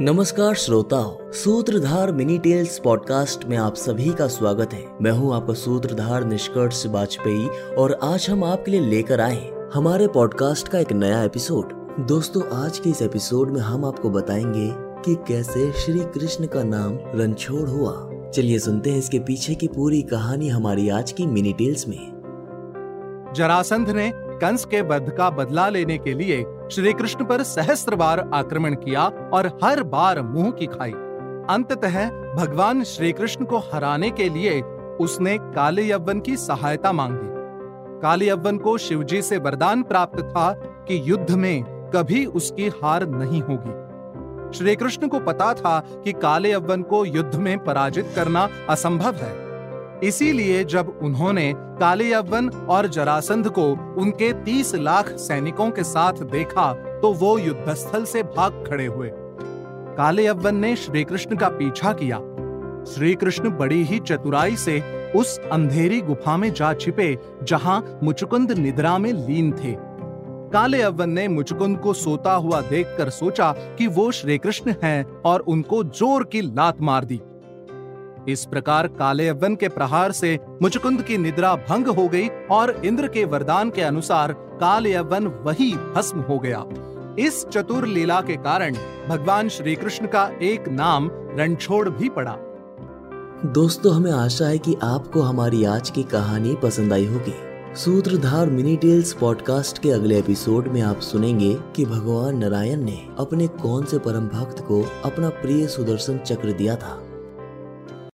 नमस्कार श्रोताओं, सूत्रधार मिनी टेल्स पॉडकास्ट में आप सभी का स्वागत है। मैं हूँ आपका सूत्रधार निष्कर्ष वाजपेयी और आज हम आपके लिए लेकर आए हमारे पॉडकास्ट का एक नया एपिसोड। दोस्तों, आज के इस एपिसोड में हम आपको बताएँगे कि कैसे श्री कृष्ण का नाम रणछोड़ हुआ। चलिए सुनते हैं इसके पीछे की पूरी कहानी हमारी आज की मिनी टेल्स में। जरासंध ने कंस के वध का बदला लेने के लिए श्री कृष्ण पर सहस्त्र बार आक्रमण किया और हर बार मुँह की खाई। अंततः भगवान श्री कृष्ण को हराने के लिए उसने काले यव्वन की सहायता मांगी। काले यव्वन को शिवजी से वरदान प्राप्त था कि युद्ध में कभी उसकी हार नहीं होगी। श्री कृष्ण को पता था कि काले यव्वन को युद्ध में पराजित करना असंभव है। इसीलिए जब उन्होंने काले और जरासंध को उनके तीस लाख सैनिकों के साथ देखा तो वो युद्धस्थल से भाग खड़े हुए। काले यवन ने श्री कृष्ण का पीछा किया। श्री कृष्ण बड़ी ही चतुराई से उस अंधेरी गुफा में जा छिपे, जहाँ मुचुकुंद निद्रा में लीन थे। काले अव्वन ने मुचुकुंद को सोता हुआ देखकर सोचा कि वो श्री कृष्ण हैं और उनको ज़ोर की लात मार दी। इस प्रकार काले अव्वन के प्रहार से मुचकुंद की निद्रा भंग हो गई और इंद्र के वरदान के अनुसार काले अव्वन वही भस्म हो गया। इस चतुर लीला के कारण भगवान श्री कृष्ण का एक नाम रणछोड़ भी पड़ा। दोस्तों, हमें आशा है कि आपको हमारी आज की कहानी पसंद आई होगी। सूत्रधार मिनी टेल्स पॉडकास्ट के अगले एपिसोड में आप सुनेंगे कि भगवान नारायण ने अपने कौन से परम भक्त को अपना प्रिय सुदर्शन चक्र दिया था।